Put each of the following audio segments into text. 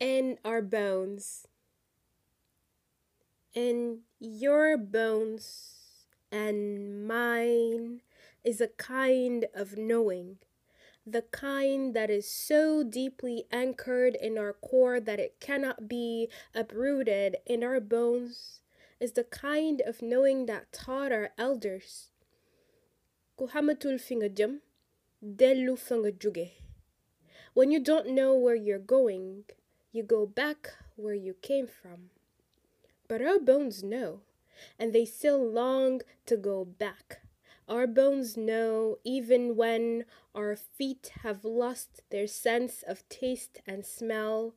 in our bones. In your bones and mine is a kind of knowing, the kind that is so deeply anchored in our core that it cannot be uprooted in our bones, is the kind of knowing that taught our elders. Jóge. When you don't know where you're going, you go back where you came from. But our bones know, and they still long to go back. Our bones know even when our feet have lost their sense of taste and smell,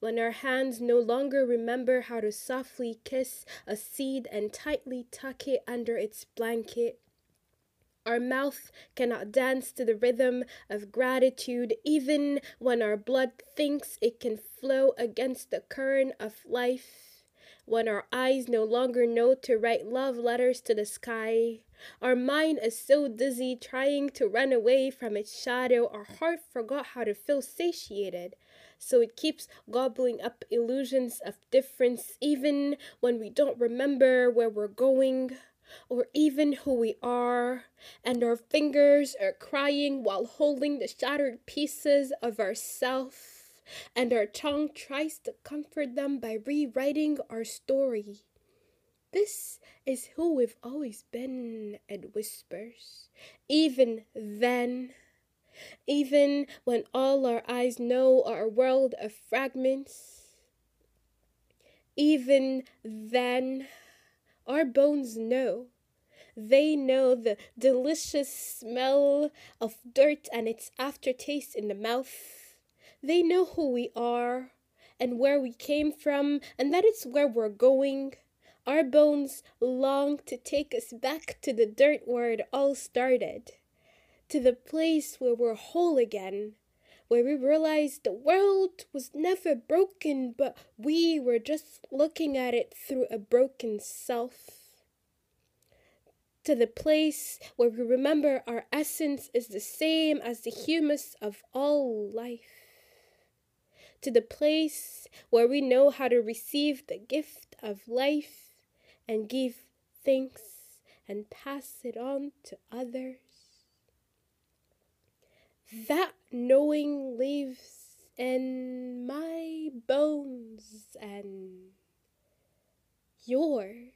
when our hands no longer remember how to softly kiss a seed and tightly tuck it under its blanket. Our mouth cannot dance to the rhythm of gratitude, even when our blood thinks it can flow against the current of life. When our eyes no longer know to write love letters to the sky. Our mind is so dizzy trying to run away from its shadow, our heart forgot how to feel satiated. So it keeps gobbling up illusions of difference, even when we don't remember where we're going or even who we are, and our fingers are crying while holding the shattered pieces of ourself, and our tongue tries to comfort them by rewriting our story. This is who we've always been, it whispers. Even then, even when all our eyes know a world of fragments, even then, our bones know. They know the delicious smell of dirt and its aftertaste in the mouth. They know who we are and where we came from, and that it's where we're going. Our bones long to take us back to the dirt where it all started, to the place where we're whole again, where we realized the world was never broken, but we were just looking at it through a broken self. To the place where we remember our essence is the same as the humus of all life. To the place where we know how to receive the gift of life and give thanks and pass it on to others. That knowing lives in my bones and yours.